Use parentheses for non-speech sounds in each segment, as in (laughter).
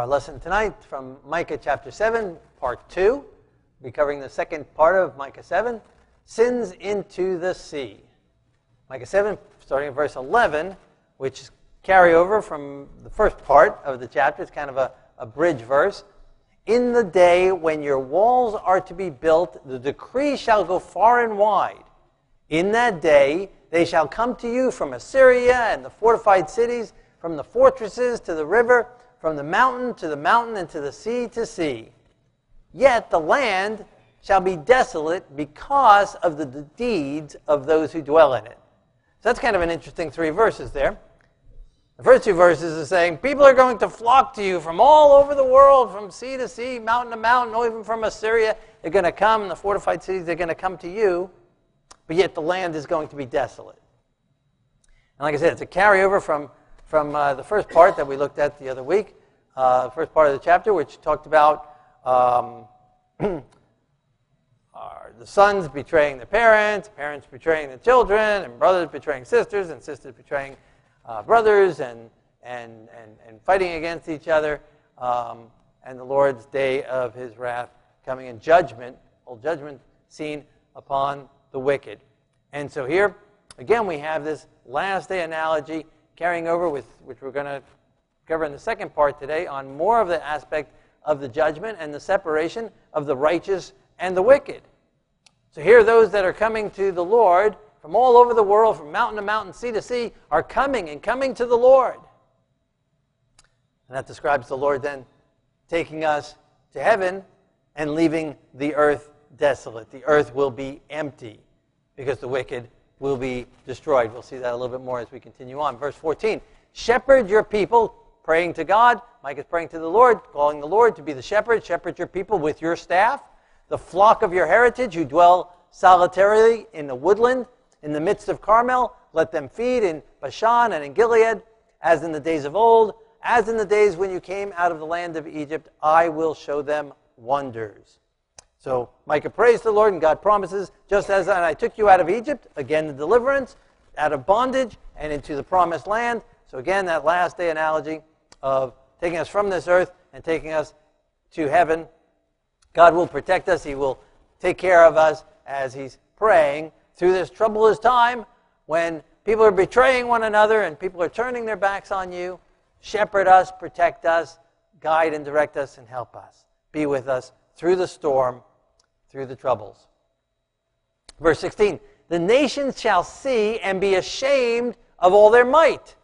Our lesson tonight from Micah chapter 7, part 2. We'll be covering the second part of Micah 7 Sins into the Sea. Micah 7, starting at verse 11, which is carryover from the first part of the chapter. It's kind of a, a bridge verse. In the day when your walls are to be built, the decree shall go far and wide. In that day they shall come to you from Assyria and the fortified cities, from the fortresses to the river from the mountain to the mountain and to the sea to sea. Yet the land shall be desolate because of the deeds of those who dwell in it. So that's kind of an interesting three verses there. The first two verses are saying people are going to flock to you from all over the world, from sea to sea, mountain to mountain, or even from Assyria. They're going to come, the fortified cities, they're going to come to you, but yet the land is going to be desolate. And like I said, it's a carryover from from uh, the first part that we looked at the other week, uh, first part of the chapter, which talked about um, (clears throat) the sons betraying the parents, parents betraying the children, and brothers betraying sisters, and sisters betraying uh, brothers, and, and, and, and fighting against each other, um, and the Lord's day of his wrath coming in judgment, old judgment scene upon the wicked. And so here, again, we have this last day analogy carrying over with which we're going to cover in the second part today on more of the aspect of the judgment and the separation of the righteous and the wicked. So here those that are coming to the Lord from all over the world, from mountain to mountain, sea to sea, are coming and coming to the Lord. And that describes the Lord then taking us to heaven and leaving the earth desolate. The earth will be empty because the wicked will be destroyed. We'll see that a little bit more as we continue on. Verse 14 Shepherd your people, praying to God. Mike is praying to the Lord, calling the Lord to be the shepherd. Shepherd your people with your staff, the flock of your heritage who dwell solitarily in the woodland, in the midst of Carmel. Let them feed in Bashan and in Gilead, as in the days of old, as in the days when you came out of the land of Egypt. I will show them wonders. So Micah prays the Lord, and God promises, just as I took you out of Egypt, again the deliverance, out of bondage, and into the promised land. So again, that last day analogy of taking us from this earth and taking us to heaven. God will protect us. He will take care of us as He's praying through this troublous time when people are betraying one another and people are turning their backs on you. Shepherd us, protect us, guide and direct us, and help us. Be with us through the storm through the troubles. Verse 16 The nations shall see and be ashamed of all their might.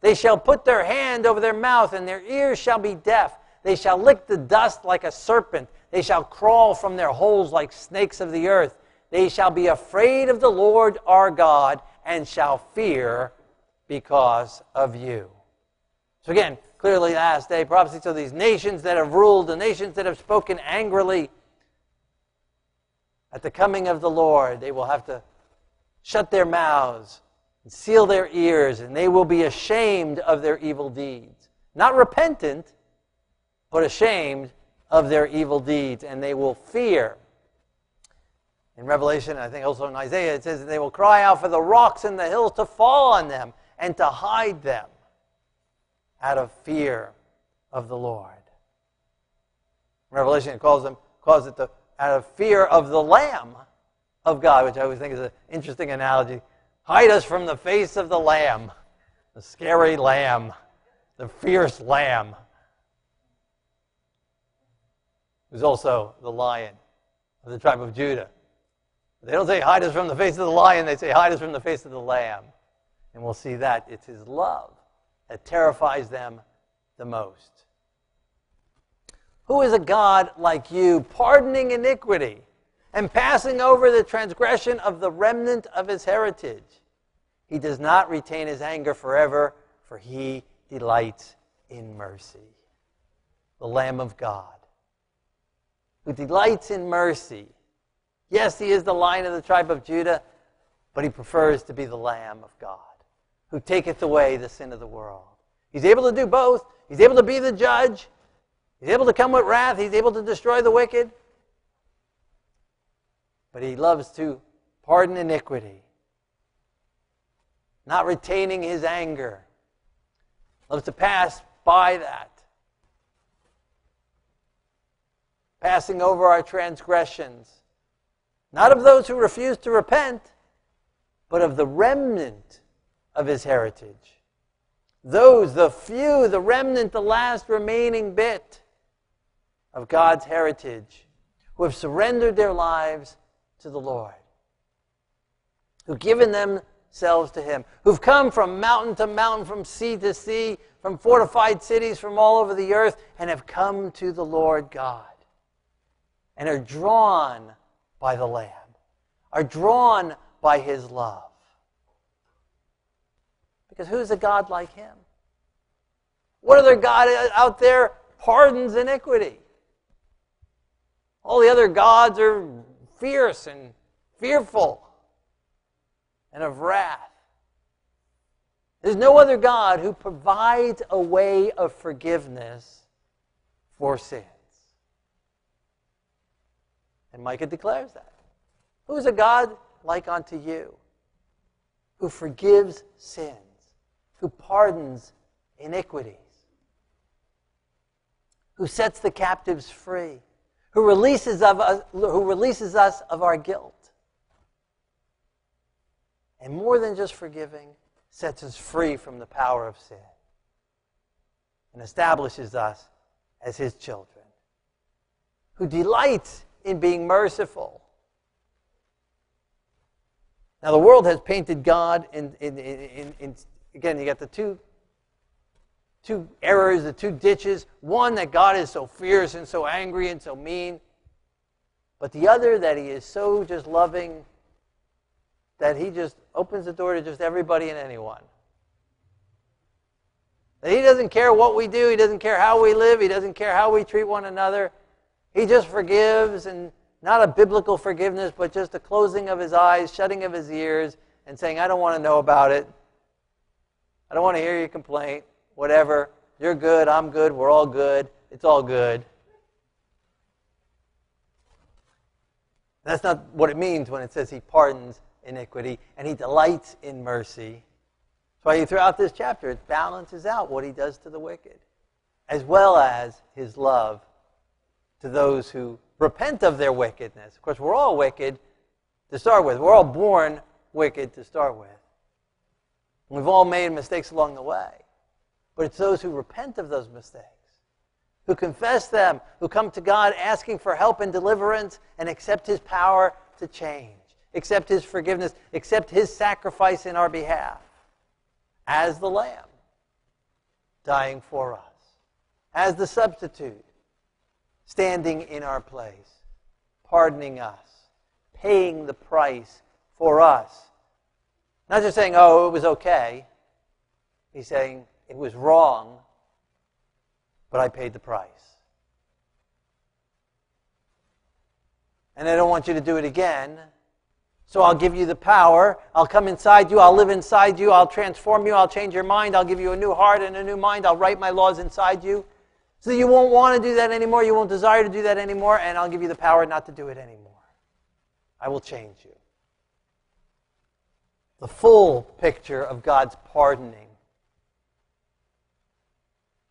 They shall put their hand over their mouth, and their ears shall be deaf. They shall lick the dust like a serpent. They shall crawl from their holes like snakes of the earth. They shall be afraid of the Lord our God and shall fear because of you. So, again, clearly, last day prophecy. So, these nations that have ruled, the nations that have spoken angrily, at the coming of the Lord, they will have to shut their mouths and seal their ears, and they will be ashamed of their evil deeds. Not repentant, but ashamed of their evil deeds, and they will fear. In Revelation, I think also in Isaiah, it says that they will cry out for the rocks and the hills to fall on them and to hide them out of fear of the Lord. Revelation, calls them calls it the out of fear of the Lamb of God, which I always think is an interesting analogy. Hide us from the face of the Lamb, the scary Lamb, the fierce Lamb, who's also the lion of the tribe of Judah. They don't say hide us from the face of the lion, they say hide us from the face of the Lamb. And we'll see that it's his love that terrifies them the most. Who is a God like you, pardoning iniquity and passing over the transgression of the remnant of his heritage? He does not retain his anger forever, for he delights in mercy. The Lamb of God, who delights in mercy. Yes, he is the lion of the tribe of Judah, but he prefers to be the Lamb of God, who taketh away the sin of the world. He's able to do both. He's able to be the judge, He's able to come with wrath, he's able to destroy the wicked. But he loves to pardon iniquity, not retaining his anger. Loves to pass by that. passing over our transgressions, not of those who refuse to repent, but of the remnant of his heritage. Those, the few, the remnant, the last remaining bit of God's heritage, who have surrendered their lives to the Lord, who've given themselves to Him, who've come from mountain to mountain, from sea to sea, from fortified cities from all over the earth, and have come to the Lord God, and are drawn by the Lamb, are drawn by His love. Because who's a God like Him? What other God out there pardons iniquity? All the other gods are fierce and fearful and of wrath. There's no other God who provides a way of forgiveness for sins. And Micah declares that. Who is a God like unto you who forgives sins, who pardons iniquities, who sets the captives free? Who releases, of us, who releases us of our guilt. And more than just forgiving, sets us free from the power of sin and establishes us as his children, who delights in being merciful. Now, the world has painted God in, in, in, in again, you got the two two errors, the two ditches. One, that God is so fierce and so angry and so mean. But the other, that he is so just loving that he just opens the door to just everybody and anyone. That he doesn't care what we do, he doesn't care how we live, he doesn't care how we treat one another. He just forgives, and not a biblical forgiveness, but just a closing of his eyes, shutting of his ears, and saying, I don't want to know about it. I don't want to hear your complaint whatever. You're good, I'm good, we're all good. It's all good. That's not what it means when it says he pardons iniquity and he delights in mercy. That's why throughout this chapter it balances out what he does to the wicked, as well as his love to those who repent of their wickedness. Of course, we're all wicked to start with. We're all born wicked to start with. We've all made mistakes along the way but it's those who repent of those mistakes, who confess them, who come to God asking for help and deliverance and accept His power to change, accept His forgiveness, accept His sacrifice in our behalf as the Lamb dying for us, as the substitute standing in our place, pardoning us, paying the price for us. Not just saying, oh, it was okay. He's saying, it was wrong, but I paid the price. And I don't want you to do it again. So I'll give you the power. I'll come inside you. I'll live inside you. I'll transform you. I'll change your mind. I'll give you a new heart and a new mind. I'll write my laws inside you. So you won't want to do that anymore. You won't desire to do that anymore. And I'll give you the power not to do it anymore. I will change you. The full picture of God's pardoning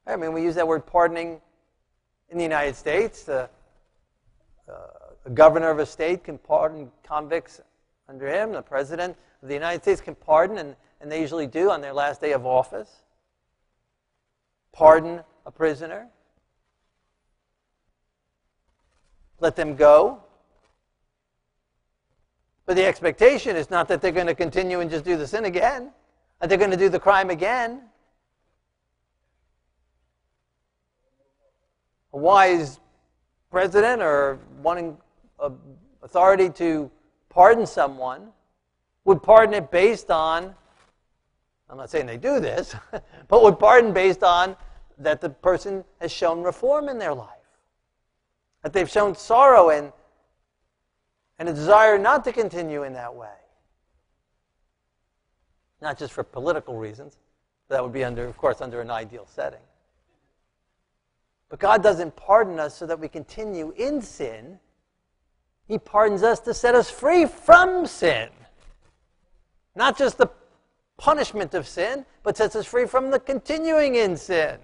I mean, we use that word pardoning in the United States. The, uh, the governor of a state can pardon convicts under him. The president of the United States can pardon, and, and they usually do on their last day of office. Pardon a prisoner. Let them go. But the expectation is not that they're going to continue and just do the sin again, that they're going to do the crime again. A wise president or wanting authority to pardon someone would pardon it based on, I'm not saying they do this, (laughs) but would pardon based on that the person has shown reform in their life. That they've shown sorrow and, and a desire not to continue in that way. Not just for political reasons. That would be under, of course, under an ideal setting. But God doesn't pardon us so that we continue in sin. He pardons us to set us free from sin. Not just the punishment of sin, but sets us free from the continuing in sin.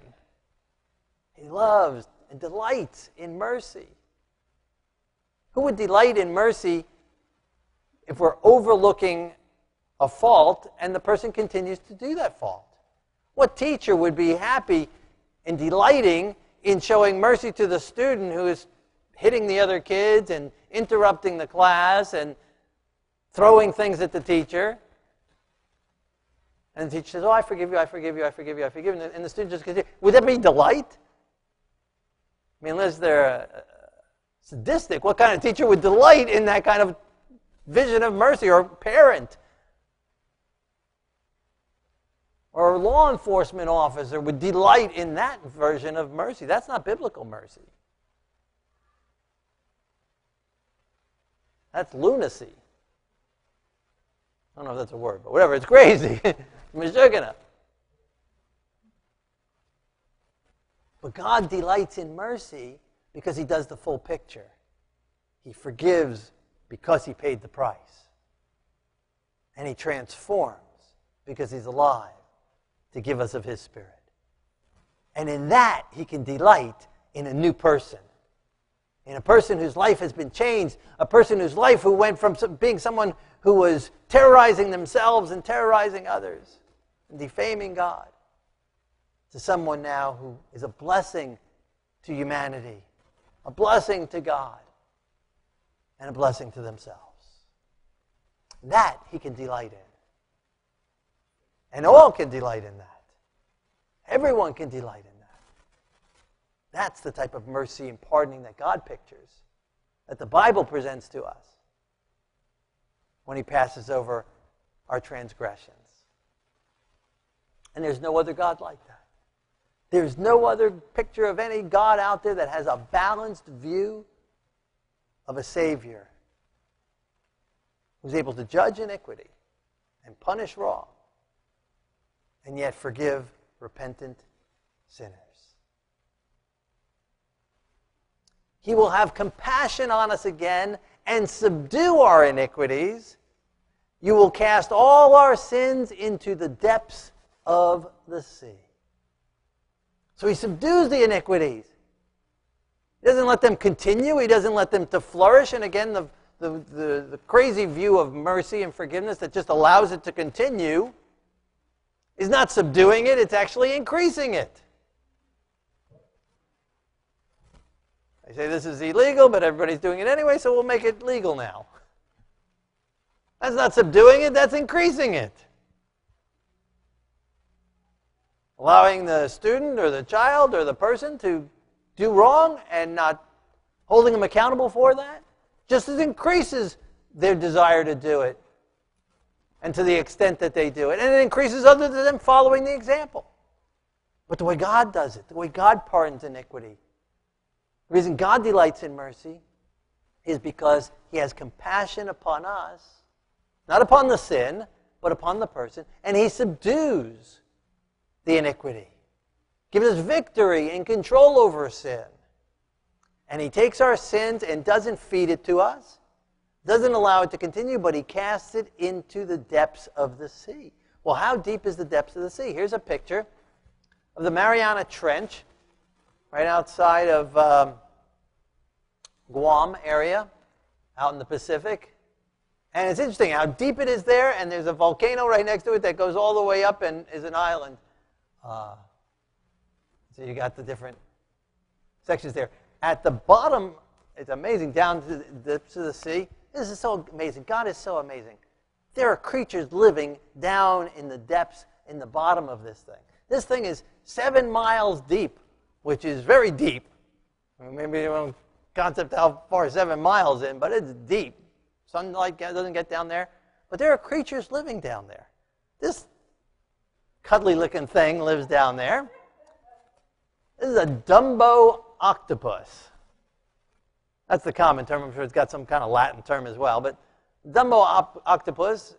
He loves and delights in mercy. Who would delight in mercy if we're overlooking a fault and the person continues to do that fault? What teacher would be happy and delighting in showing mercy to the student who is hitting the other kids and interrupting the class and throwing things at the teacher? And the teacher says, Oh, I forgive you, I forgive you, I forgive you, I forgive you. And the student just continues. Would that be delight? I mean, unless they're uh, sadistic, what kind of teacher would delight in that kind of vision of mercy or parent? Or a law enforcement officer would delight in that version of mercy. That's not biblical mercy. That's lunacy. I don't know if that's a word, but whatever, it's crazy. (laughs) But God delights in mercy because he does the full picture. He forgives because he paid the price. And he transforms because he's alive to give us of his spirit. And in that, he can delight in a new person. In a person whose life has been changed, a person whose life who went from being someone who was terrorizing themselves and terrorizing others and defaming God to someone now who is a blessing to humanity, a blessing to God, and a blessing to themselves. That he can delight in. And all can delight in that. Everyone can delight in that. That's the type of mercy and pardoning that God pictures, that the Bible presents to us when he passes over our transgressions. And there's no other God like that. There's no other picture of any God out there that has a balanced view of a Savior who's able to judge iniquity and punish wrong and yet forgive repentant sinners. He will have compassion on us again and subdue our iniquities. You will cast all our sins into the depths of the sea. So he subdues the iniquities. He doesn't let them continue. He doesn't let them to flourish. And again, the, the, the, the crazy view of mercy and forgiveness that just allows it to continue is not subduing it, it's actually increasing it. They say this is illegal, but everybody's doing it anyway, so we'll make it legal now. That's not subduing it, that's increasing it. allowing the student or the child or the person to do wrong and not holding them accountable for that just as increases their desire to do it and to the extent that they do it. And it increases other than them following the example. But the way God does it, the way God pardons iniquity, the reason God delights in mercy is because he has compassion upon us, not upon the sin, but upon the person, and he subdues the iniquity, gives us victory and control over sin. And he takes our sins and doesn't feed it to us, doesn't allow it to continue, but he casts it into the depths of the sea. Well, how deep is the depths of the sea? Here's a picture of the Mariana Trench, right outside of um, Guam area, out in the Pacific. And it's interesting how deep it is there, and there's a volcano right next to it that goes all the way up and is an island. Uh, so you got the different sections there. At the bottom, it's amazing, down to the depths of the sea. This is so amazing. God is so amazing. There are creatures living down in the depths, in the bottom of this thing. This thing is seven miles deep, which is very deep. Maybe you don't concept how far seven miles in, but it's deep. Sunlight doesn't get down there. But there are creatures living down there. This cuddly looking thing lives down there. This is a Dumbo octopus. That's the common term. I'm sure it's got some kind of Latin term as well. But Dumbo op- octopus,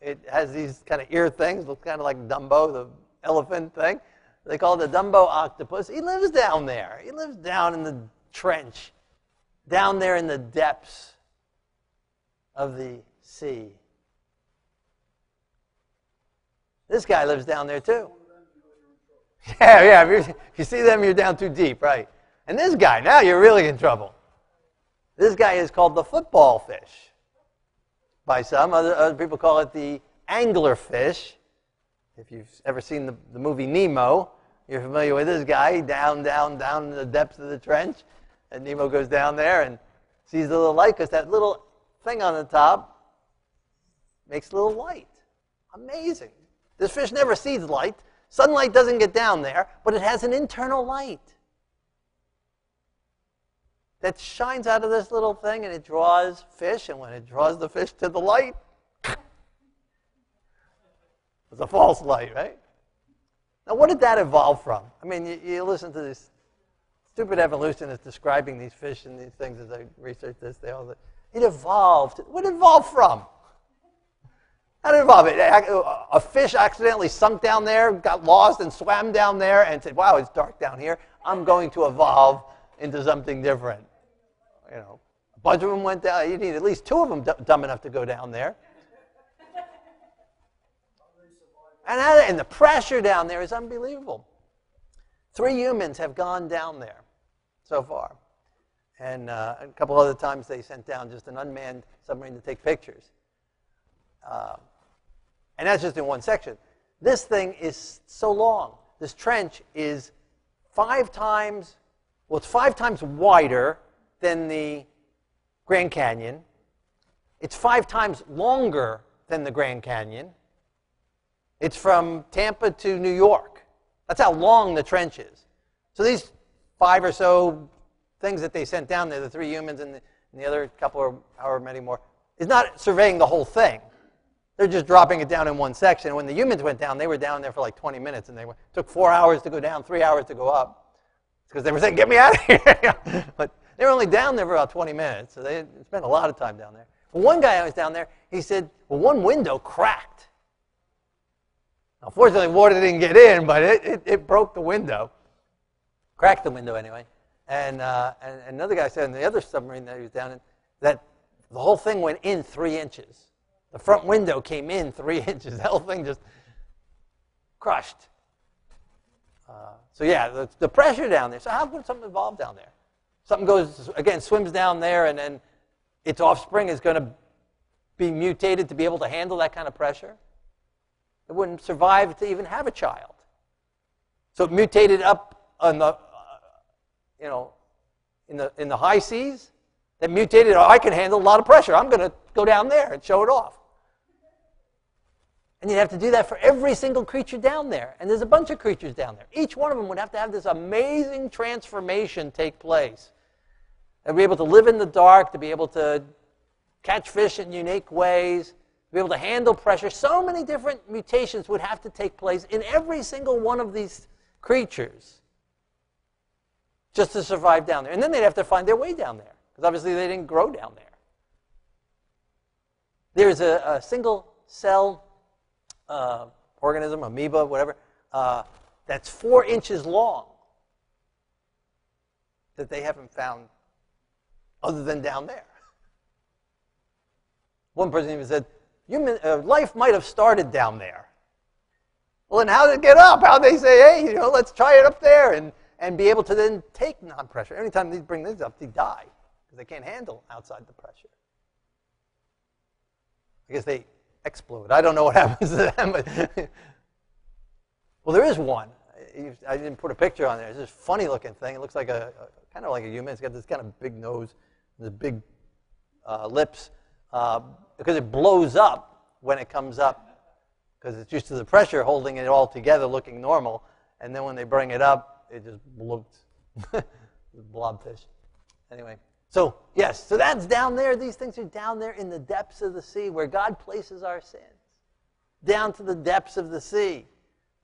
it has these kind of ear things, looks kind of like Dumbo, the elephant thing. They call it a Dumbo octopus. He lives down there. He lives down in the trench, down there in the depths of the sea. This guy lives down there too. (laughs) Yeah, yeah. If, if you see them, you're down too deep, right? And this guy, now you're really in trouble. This guy is called the football fish by some. Other, other people call it the angler fish. If you've ever seen the, the movie Nemo, you're familiar with this guy down, down, down in the depths of the trench. And Nemo goes down there and sees the little light because that little thing on the top makes a little light. Amazing. This fish never sees light. Sunlight doesn't get down there, but it has an internal light that shines out of this little thing and it draws fish. And when it draws the fish to the light, it's a false light, right? Now, what did that evolve from? I mean, you, you listen to this stupid evolutionists describing these fish and these things as I research this. They all it evolved. What evolved from? How did it evolve? A fish accidentally sunk down there, got lost, and swam down there, and said, "Wow, it's dark down here. I'm going to evolve into something different." You know, a bunch of them went down. You need at least two of them dumb enough to go down there. And, and the pressure down there is unbelievable. Three humans have gone down there so far. And uh, a couple other times they sent down just an unmanned submarine to take pictures. Uh, and that's just in one section. This thing is so long. This trench is five times, well, it's five times wider than the Grand Canyon. It's five times longer than the Grand Canyon. It's from Tampa to New York. That's how long the trench is. So these five or so things that they sent down there, the three humans and the, and the other couple or however many more, is not surveying the whole thing. They're just dropping it down in one section. When the humans went down, they were down there for like 20 minutes, and they went, took four hours to go down, three hours to go up, because they were saying, "Get me out of here!" (laughs) but they were only down there for about 20 minutes, so they spent a lot of time down there. one guy I was down there, he said, "Well, one window cracked." Unfortunately, water didn't get in, but it, it, it broke the window. Cracked the window anyway. And, uh, and, another guy said in the other submarine that he was down in that the whole thing went in three inches. The front window came in three (laughs) inches. The whole thing just crushed. Uh, so yeah, the, the, pressure down there. So how could something evolve down there? Something goes again, swims down there, and then its offspring is going to be mutated to be able to handle that kind of pressure. It wouldn't survive to even have a child. So it mutated up on the, uh, you know, in the, in the high seas. That mutated, oh, I can handle a lot of pressure. I'm going to go down there and show it off. And you'd have to do that for every single creature down there. And there's a bunch of creatures down there. Each one of them would have to have this amazing transformation take place. And be able to live in the dark, to be able to catch fish in unique ways, be able to handle pressure. So many different mutations would have to take place in every single one of these creatures just to survive down there. And then they'd have to find their way down there because obviously they didn't grow down there. There's a, a single cell uh, organism, amoeba, whatever, uh, that's four inches long that they haven't found other than down there. One person even said, human uh, life might have started down there. Well, then how did it get up? How they say, hey, you know, let's try it up there and, and be able to then take non-pressure? Anytime they bring these up, they die because they can't handle outside the pressure. I guess they explode. I don't know what (laughs) happens to them, but (laughs) well, there is one. I didn't put a picture on there. It's this funny looking thing. It looks like a, a kind of like a human. It's got this kind of big nose, this big uh, lips, uh, because it blows up when it comes up because it's used to the pressure holding it all together looking normal. And then when they bring it up, it just bloops. (laughs) blobfish. Anyway, so yes, so that's down there. These things are down there in the depths of the sea where God places our sins. Down to the depths of the sea.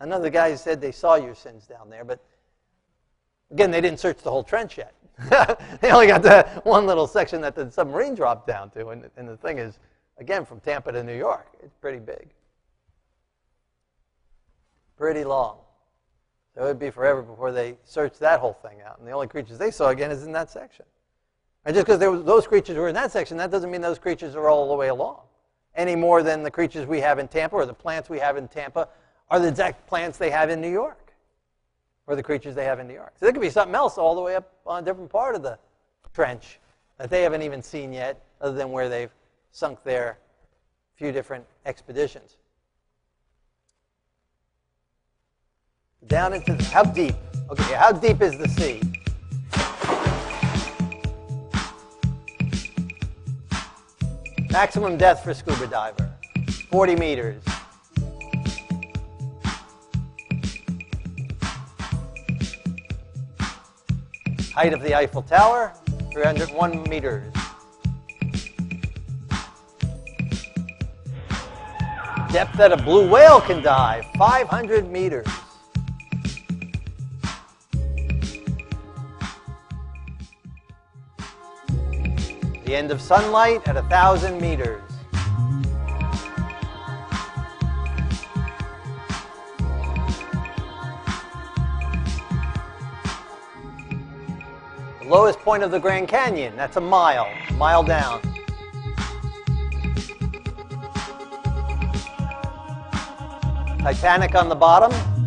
Another guy said they saw your sins down there, but again, they didn't search the whole trench yet. (laughs) they only got that one little section that the submarine dropped down to. And, and the thing is, again, from Tampa to New York, it's pretty big. Pretty long. So it would be forever before they searched that whole thing out. And the only creatures they saw, again, is in that section. And just because those creatures were in that section, that doesn't mean those creatures are all the way along. Any more than the creatures we have in Tampa or the plants we have in Tampa are the exact plants they have in New York or the creatures they have in New York. So there could be something else all the way up on a different part of the trench that they haven't even seen yet, other than where they've sunk their few different expeditions. Down into the, how deep? Okay, how deep is the sea? Maximum depth for scuba diver, 40 meters. Height of the Eiffel Tower, 301 meters. Depth that a blue whale can dive, 500 meters. The end of sunlight at 1,000 meters. The lowest point of the Grand Canyon, that's a mile, mile down. Titanic on the bottom.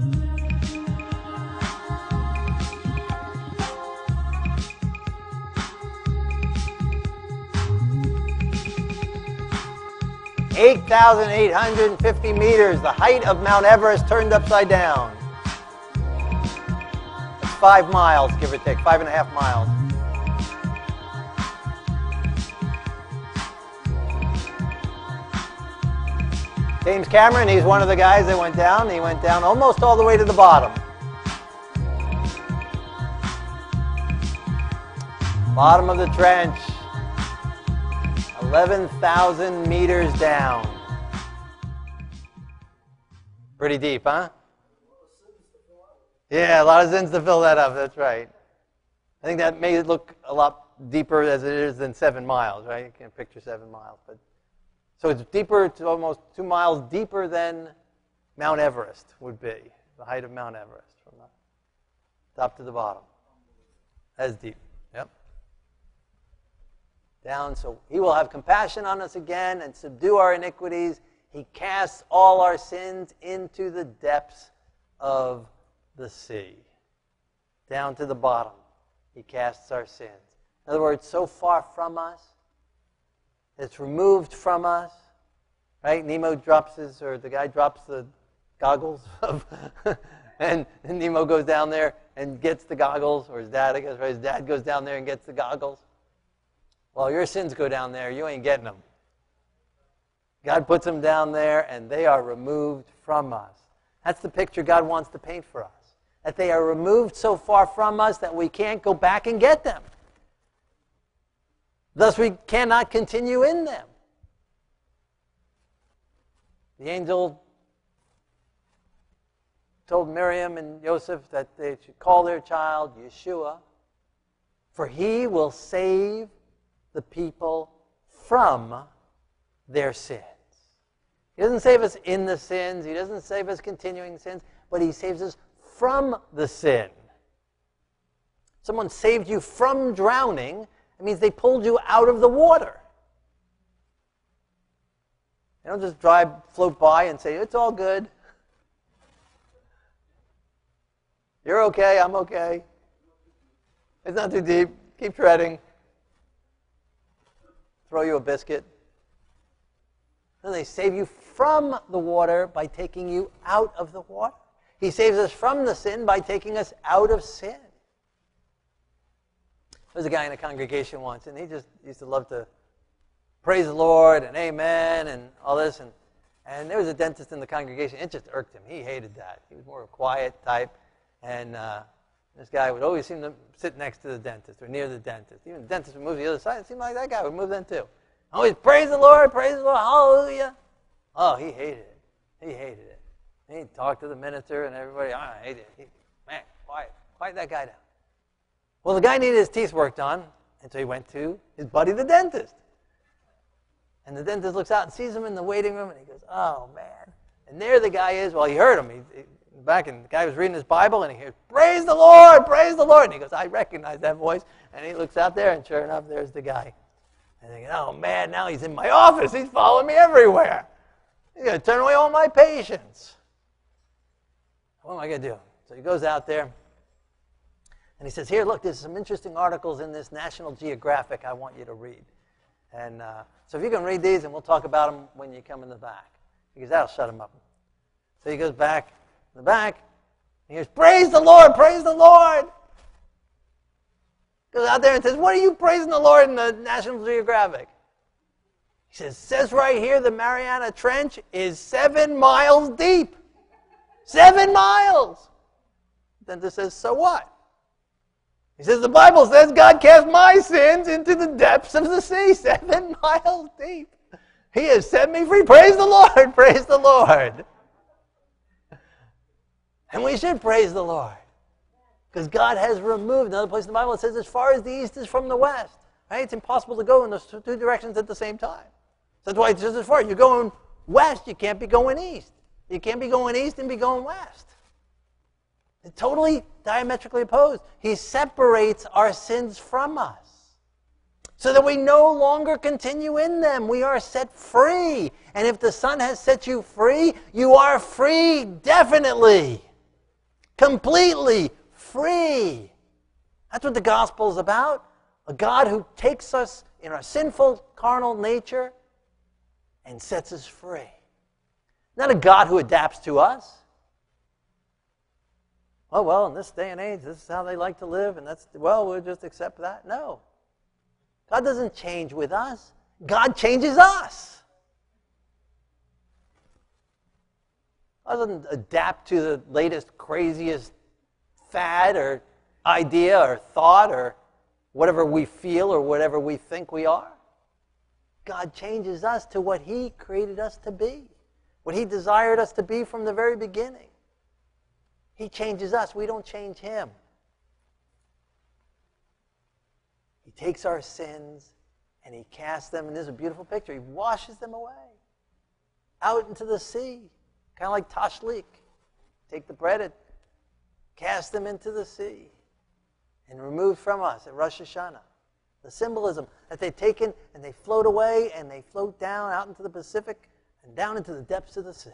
Eight thousand eight hundred and fifty meters, the height of Mount Everest turned upside down. That's five miles, give or take, five and a half miles. James Cameron, he's one of the guys that went down. He went down almost all the way to the bottom. Bottom of the trench. 11,000 meters down. Pretty deep, huh? Yeah, a lot of sins to fill that up. That's right. I think that made it look a lot deeper as it is than seven miles, right? You can't picture seven miles, but so it's deeper, to almost two miles deeper than Mount Everest would be, the height of Mount Everest from the top to the bottom. As deep. Down, so he will have compassion on us again and subdue our iniquities. He casts all our sins into the depths of the sea. Down to the bottom. He casts our sins. In other words, so far from us it's removed from us. Right? Nemo drops his, or the guy drops the goggles, (laughs) of and Nemo goes down there and gets the goggles, or his dad, I guess, right? His dad goes down there and gets the goggles. Well, your sins go down there, you ain't getting them. God puts them down there, and they are removed from us. That's the picture God wants to paint for us. That they are removed so far from us that we can't go back and get them. Thus, we cannot continue in them. The angel told Miriam and Joseph that they should call their child Yeshua, for he will save the people from their sins. He doesn't save us in the sins, he doesn't save us continuing sins, but he saves us from the sin. Someone saved you from drowning it means they pulled you out of the water. They don't just drive, float by and say, it's all good. You're okay, I'm okay. It's not too deep. Keep treading. Throw you a biscuit. Then they save you from the water by taking you out of the water. He saves us from the sin by taking us out of sin. There was a guy in a congregation once, and he just used to love to praise the Lord and amen and all this. And, and there was a dentist in the congregation. It just irked him. He hated that. He was more of a quiet type. And uh, this guy would always seem to sit next to the dentist or near the dentist. Even the dentist would move to the other side. It seemed like that guy would move then too. Always praise the Lord, praise the Lord, hallelujah. Oh, he hated it. He hated it. He'd talk to the minister and everybody. Oh, I hated it. He, man, quiet. Quiet that guy down. Well, the guy needed his teeth worked on, and so he went to his buddy, the dentist. And the dentist looks out and sees him in the waiting room, and he goes, "Oh man!" And there the guy is. Well, he heard him. He, he back, and the guy was reading his Bible, and he hears, "Praise the Lord! Praise the Lord!" And he goes, "I recognize that voice." And he looks out there, and sure enough, there's the guy. And thinking, "Oh man, now he's in my office. He's following me everywhere. He's gonna turn away all my patients." What am I gonna do? So he goes out there And he says, Here, look, there's some interesting articles in this National Geographic I want you to read. And uh, so if you can read these, and we'll talk about them when you come in the back, because that'll shut him up. So he goes back in the back, he hears, Praise the Lord, praise the Lord. Goes out there and says, What are you praising the Lord in the National Geographic? He says, Says right here the Mariana Trench is seven miles deep. Seven miles. Then this says, So what? He says, The Bible says God cast my sins into the depths of the sea, (laughs) seven miles deep. He has set me free. Praise the Lord. (laughs) Praise the Lord. And we should praise the Lord. Because God has removed, another place in the Bible, it says, as far as the east is from the west. Right? It's impossible to go in those two directions at the same time. So that's why it's just as far. You're going west, you can't be going east. You can't be going east and be going west. It's totally diametrically opposed. He separates our sins from us so that we no longer continue in them. We are set free. And if the Son has set you free, you are free definitely, completely free. That's what the gospel is about. A God who takes us in our sinful carnal nature and sets us free. Not a God who adapts to us. Oh, well, in this day and age, this is how they like to live, and that's, well, we'll just accept that. No. God doesn't change with us, God changes us. Doesn't adapt to the latest, craziest fad or idea or thought or whatever we feel or whatever we think we are. God changes us to what He created us to be, what He desired us to be from the very beginning. He changes us, we don't change Him. He takes our sins and He casts them, and this is a beautiful picture. He washes them away out into the sea, kind of like tashlich. Take the bread and cast them into the sea and removed from us at Rosh Hashanah. The symbolism that they've taken and they float away and they float down out into the Pacific and down into the depths of the sea.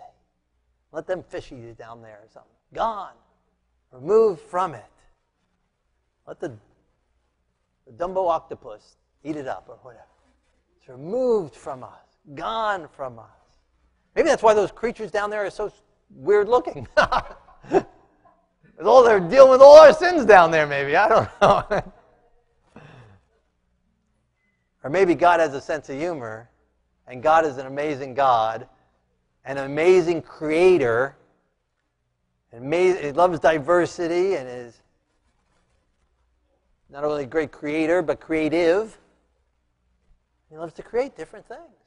Let them fish you down there or something. Gone. Removed from it. Let the, the Dumbo octopus eat it up or whatever. It's removed from us. Gone from us. Maybe that's why those creatures down there are so weird looking. (laughs) all they're dealing with all our sins down there, maybe. I don't know. (laughs) Or maybe God has a sense of humor, and God is an amazing God, an amazing creator, and he loves diversity and is not only a great creator, but creative. He loves to create different things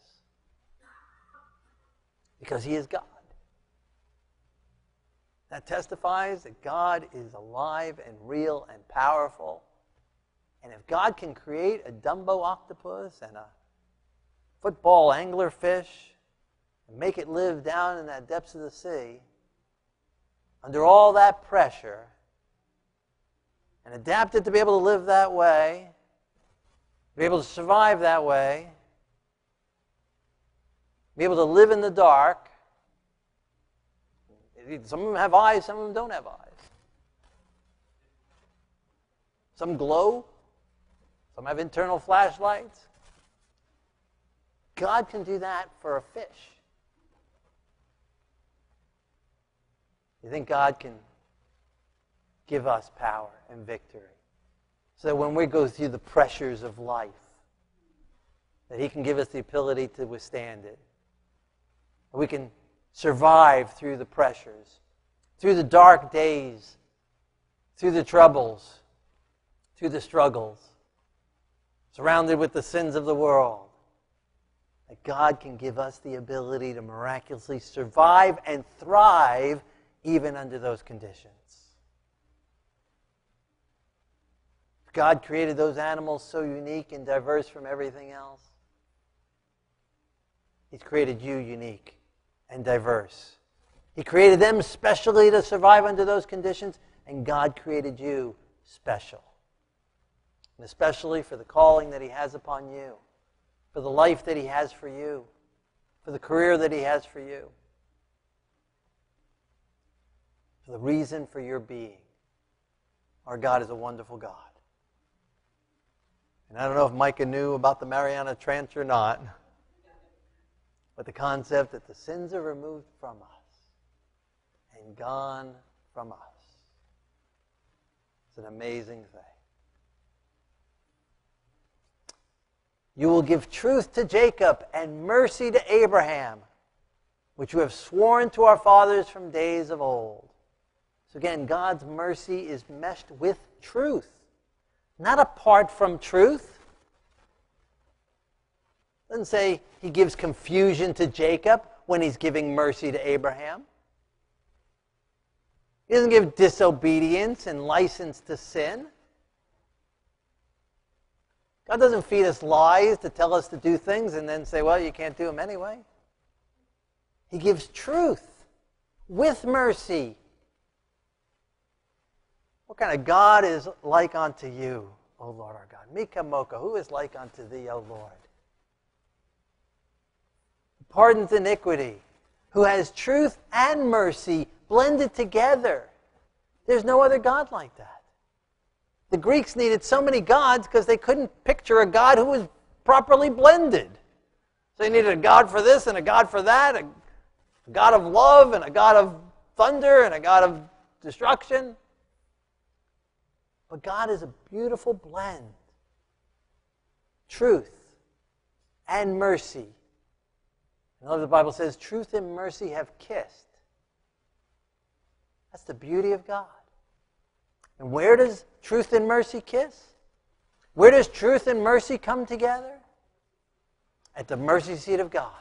because he is God. That testifies that God is alive and real and powerful and if God can create a Dumbo octopus and a football anglerfish and make it live down in that depths of the sea, under all that pressure, and adapt it to be able to live that way, be able to survive that way, be able to live in the dark. Some of them have eyes, some of them don't have eyes. Some glow, some have internal flashlights. God can do that for a fish. You think God can give us power and victory so that when we go through the pressures of life, that He can give us the ability to withstand it. We can survive through the pressures, through the dark days, through the troubles, through the struggles surrounded with the sins of the world, that God can give us the ability to miraculously survive and thrive even under those conditions. God created those animals so unique and diverse from everything else. He's created you unique and diverse. He created them specially to survive under those conditions, and God created you special and especially for the calling that He has upon you, for the life that He has for you, for the career that He has for you, for the reason for your being. Our God is a wonderful God. And I don't know if Micah knew about the Mariana Trench or not, but the concept that the sins are removed from us and gone from us. It's an amazing thing. You will give truth to Jacob and mercy to Abraham, which you have sworn to our fathers from days of old. So again, God's mercy is meshed with truth, not apart from truth. Doesn't say he gives confusion to Jacob when he's giving mercy to Abraham. He doesn't give disobedience and license to sin. God doesn't feed us lies to tell us to do things and then say, well, you can't do them anyway. He gives truth with mercy. What kind of God is like unto you, O Lord our God? Mika Moka, who is like unto thee, O Lord? Pardons iniquity, who has truth and mercy blended together. There's no other God like that. The Greeks needed so many gods because they couldn't picture a God who was properly blended. So they needed a God for this and a God for that, a God of love and a God of thunder and a God of destruction. But God is a beautiful blend truth and mercy. And the Bible says, truth and mercy have kissed. That's the beauty of God. And where does truth and mercy kiss? Where does truth and mercy come together? At the mercy seat of God,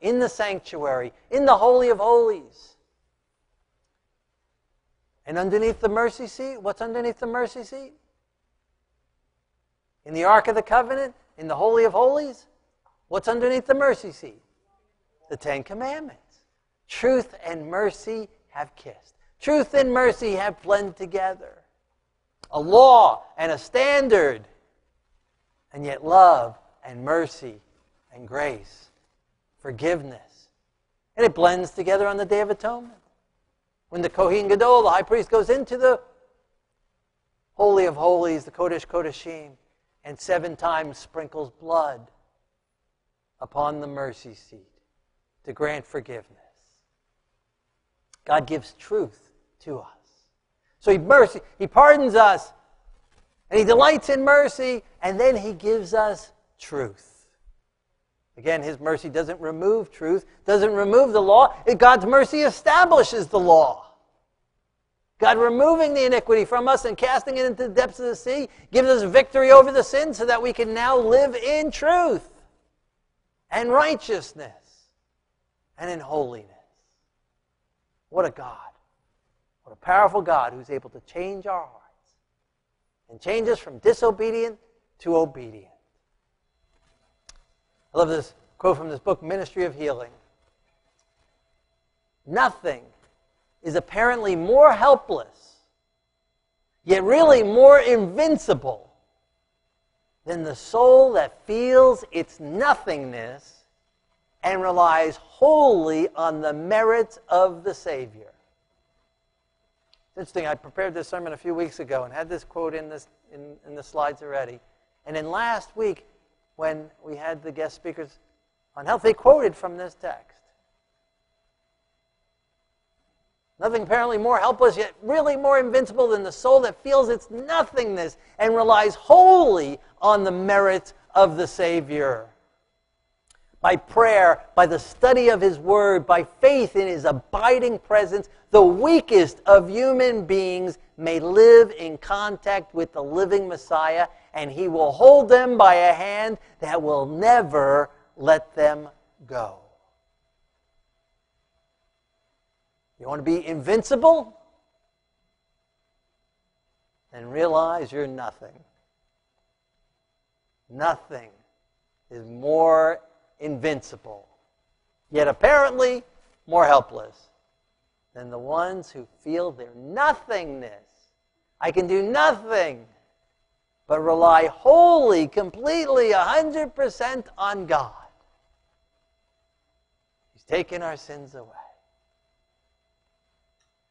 in the sanctuary, in the Holy of Holies. And underneath the mercy seat, what's underneath the mercy seat? In the Ark of the Covenant, in the Holy of Holies, what's underneath the mercy seat? The Ten Commandments. Truth and mercy have kissed. Truth and mercy have blended together a law and a standard, and yet love and mercy and grace, forgiveness. And it blends together on the Day of Atonement. When the Kohen Gadol, the high priest, goes into the Holy of Holies, the Kodesh Kodeshim, and seven times sprinkles blood upon the mercy seat to grant forgiveness. God gives truth to us. So he mercy, he pardons us, and he delights in mercy, and then he gives us truth. Again, his mercy doesn't remove truth, doesn't remove the law. God's mercy establishes the law. God removing the iniquity from us and casting it into the depths of the sea gives us victory over the sin so that we can now live in truth and righteousness and in holiness. What a God. What a powerful God who's able to change our hearts and change us from disobedient to obedient. I love this quote from this book, Ministry of Healing. Nothing is apparently more helpless, yet really more invincible than the soul that feels its nothingness and relies wholly on the merits of the Savior. It's interesting. I prepared this sermon a few weeks ago and had this quote in, this, in, in the slides already. And then last week, when we had the guest speakers on health, they quoted from this text. Nothing apparently more helpless, yet really more invincible than the soul that feels its nothingness and relies wholly on the merits of the Savior by prayer, by the study of His Word, by faith in His abiding presence, the weakest of human beings may live in contact with the living Messiah, and He will hold them by a hand that will never let them go. You want to be invincible? Then realize you're nothing. Nothing is more invincible, yet apparently more helpless than the ones who feel their nothingness. I can do nothing but rely wholly, completely, 100% on God. He's taken our sins away.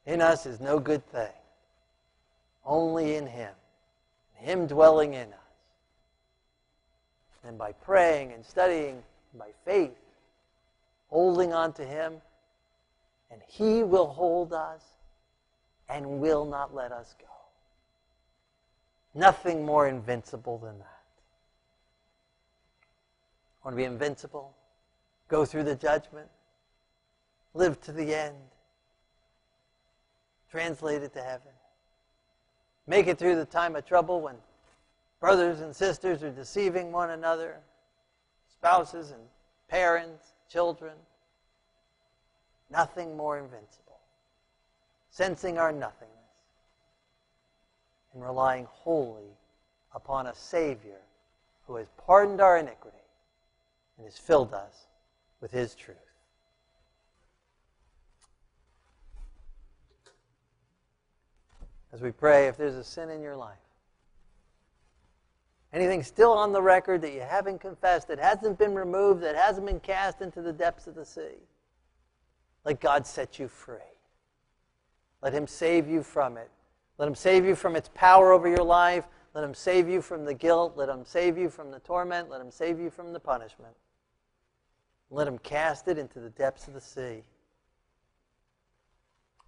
In us is no good thing, Only in Him. Him dwelling in us. And by praying and studying, by faith, holding on to Him, and He will hold us and will not let us go. Nothing more invincible than that. Want to be invincible? Go through the judgment? Live to the end? Translate it to heaven? Make it through the time of trouble when brothers and sisters are deceiving one another, spouses and parents, children? Nothing more invincible. Sensing our nothingness and relying wholly upon a Savior who has pardoned our iniquity and has filled us with His truth. As we pray, if there's a sin in your life, anything still on the record that you haven't confessed, that hasn't been removed, that hasn't been cast into the depths of the sea, let God set you free. Let Him save you from it. Let Him save you from its power over your life. Let Him save you from the guilt. Let Him save you from the torment. Let Him save you from the punishment. Let Him cast it into the depths of the sea.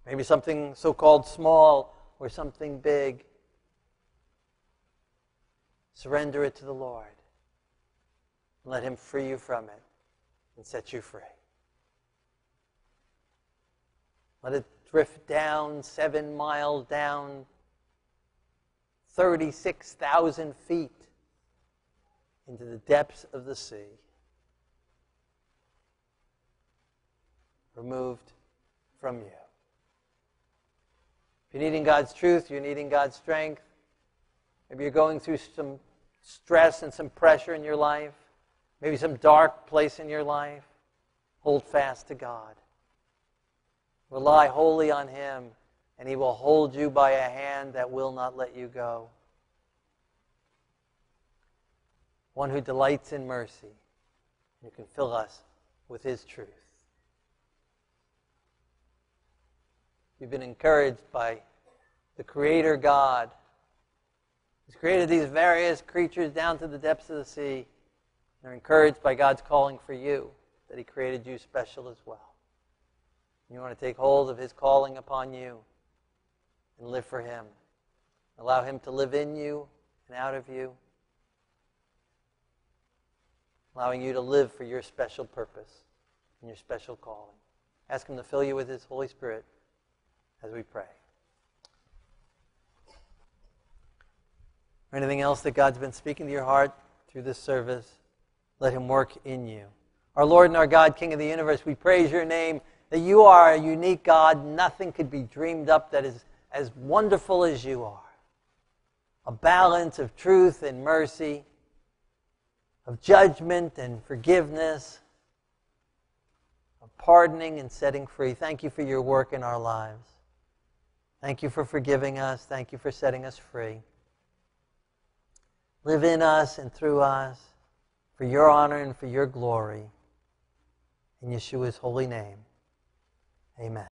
Maybe something so called small or something big. Surrender it to the Lord. Let Him free you from it and set you free. Let it drift down seven miles down, 36,000 feet into the depths of the sea. Removed from you. If you're needing God's truth, you're needing God's strength. Maybe you're going through some stress and some pressure in your life. Maybe some dark place in your life. Hold fast to God. Rely wholly on Him, and He will hold you by a hand that will not let you go. One who delights in mercy, who can fill us with His truth. You've been encouraged by the Creator God. He's created these various creatures down to the depths of the sea. They're encouraged by God's calling for you, that He created you special as well. You want to take hold of His calling upon you and live for Him. Allow Him to live in you and out of you, allowing you to live for your special purpose and your special calling. Ask Him to fill you with His Holy Spirit as we pray. Or anything else that God's been speaking to your heart through this service, let Him work in you. Our Lord and our God, King of the universe, we praise your name that you are a unique God. Nothing could be dreamed up that is as wonderful as you are. A balance of truth and mercy, of judgment and forgiveness, of pardoning and setting free. Thank you for your work in our lives. Thank you for forgiving us. Thank you for setting us free. Live in us and through us for your honor and for your glory. In Yeshua's holy name. Amen.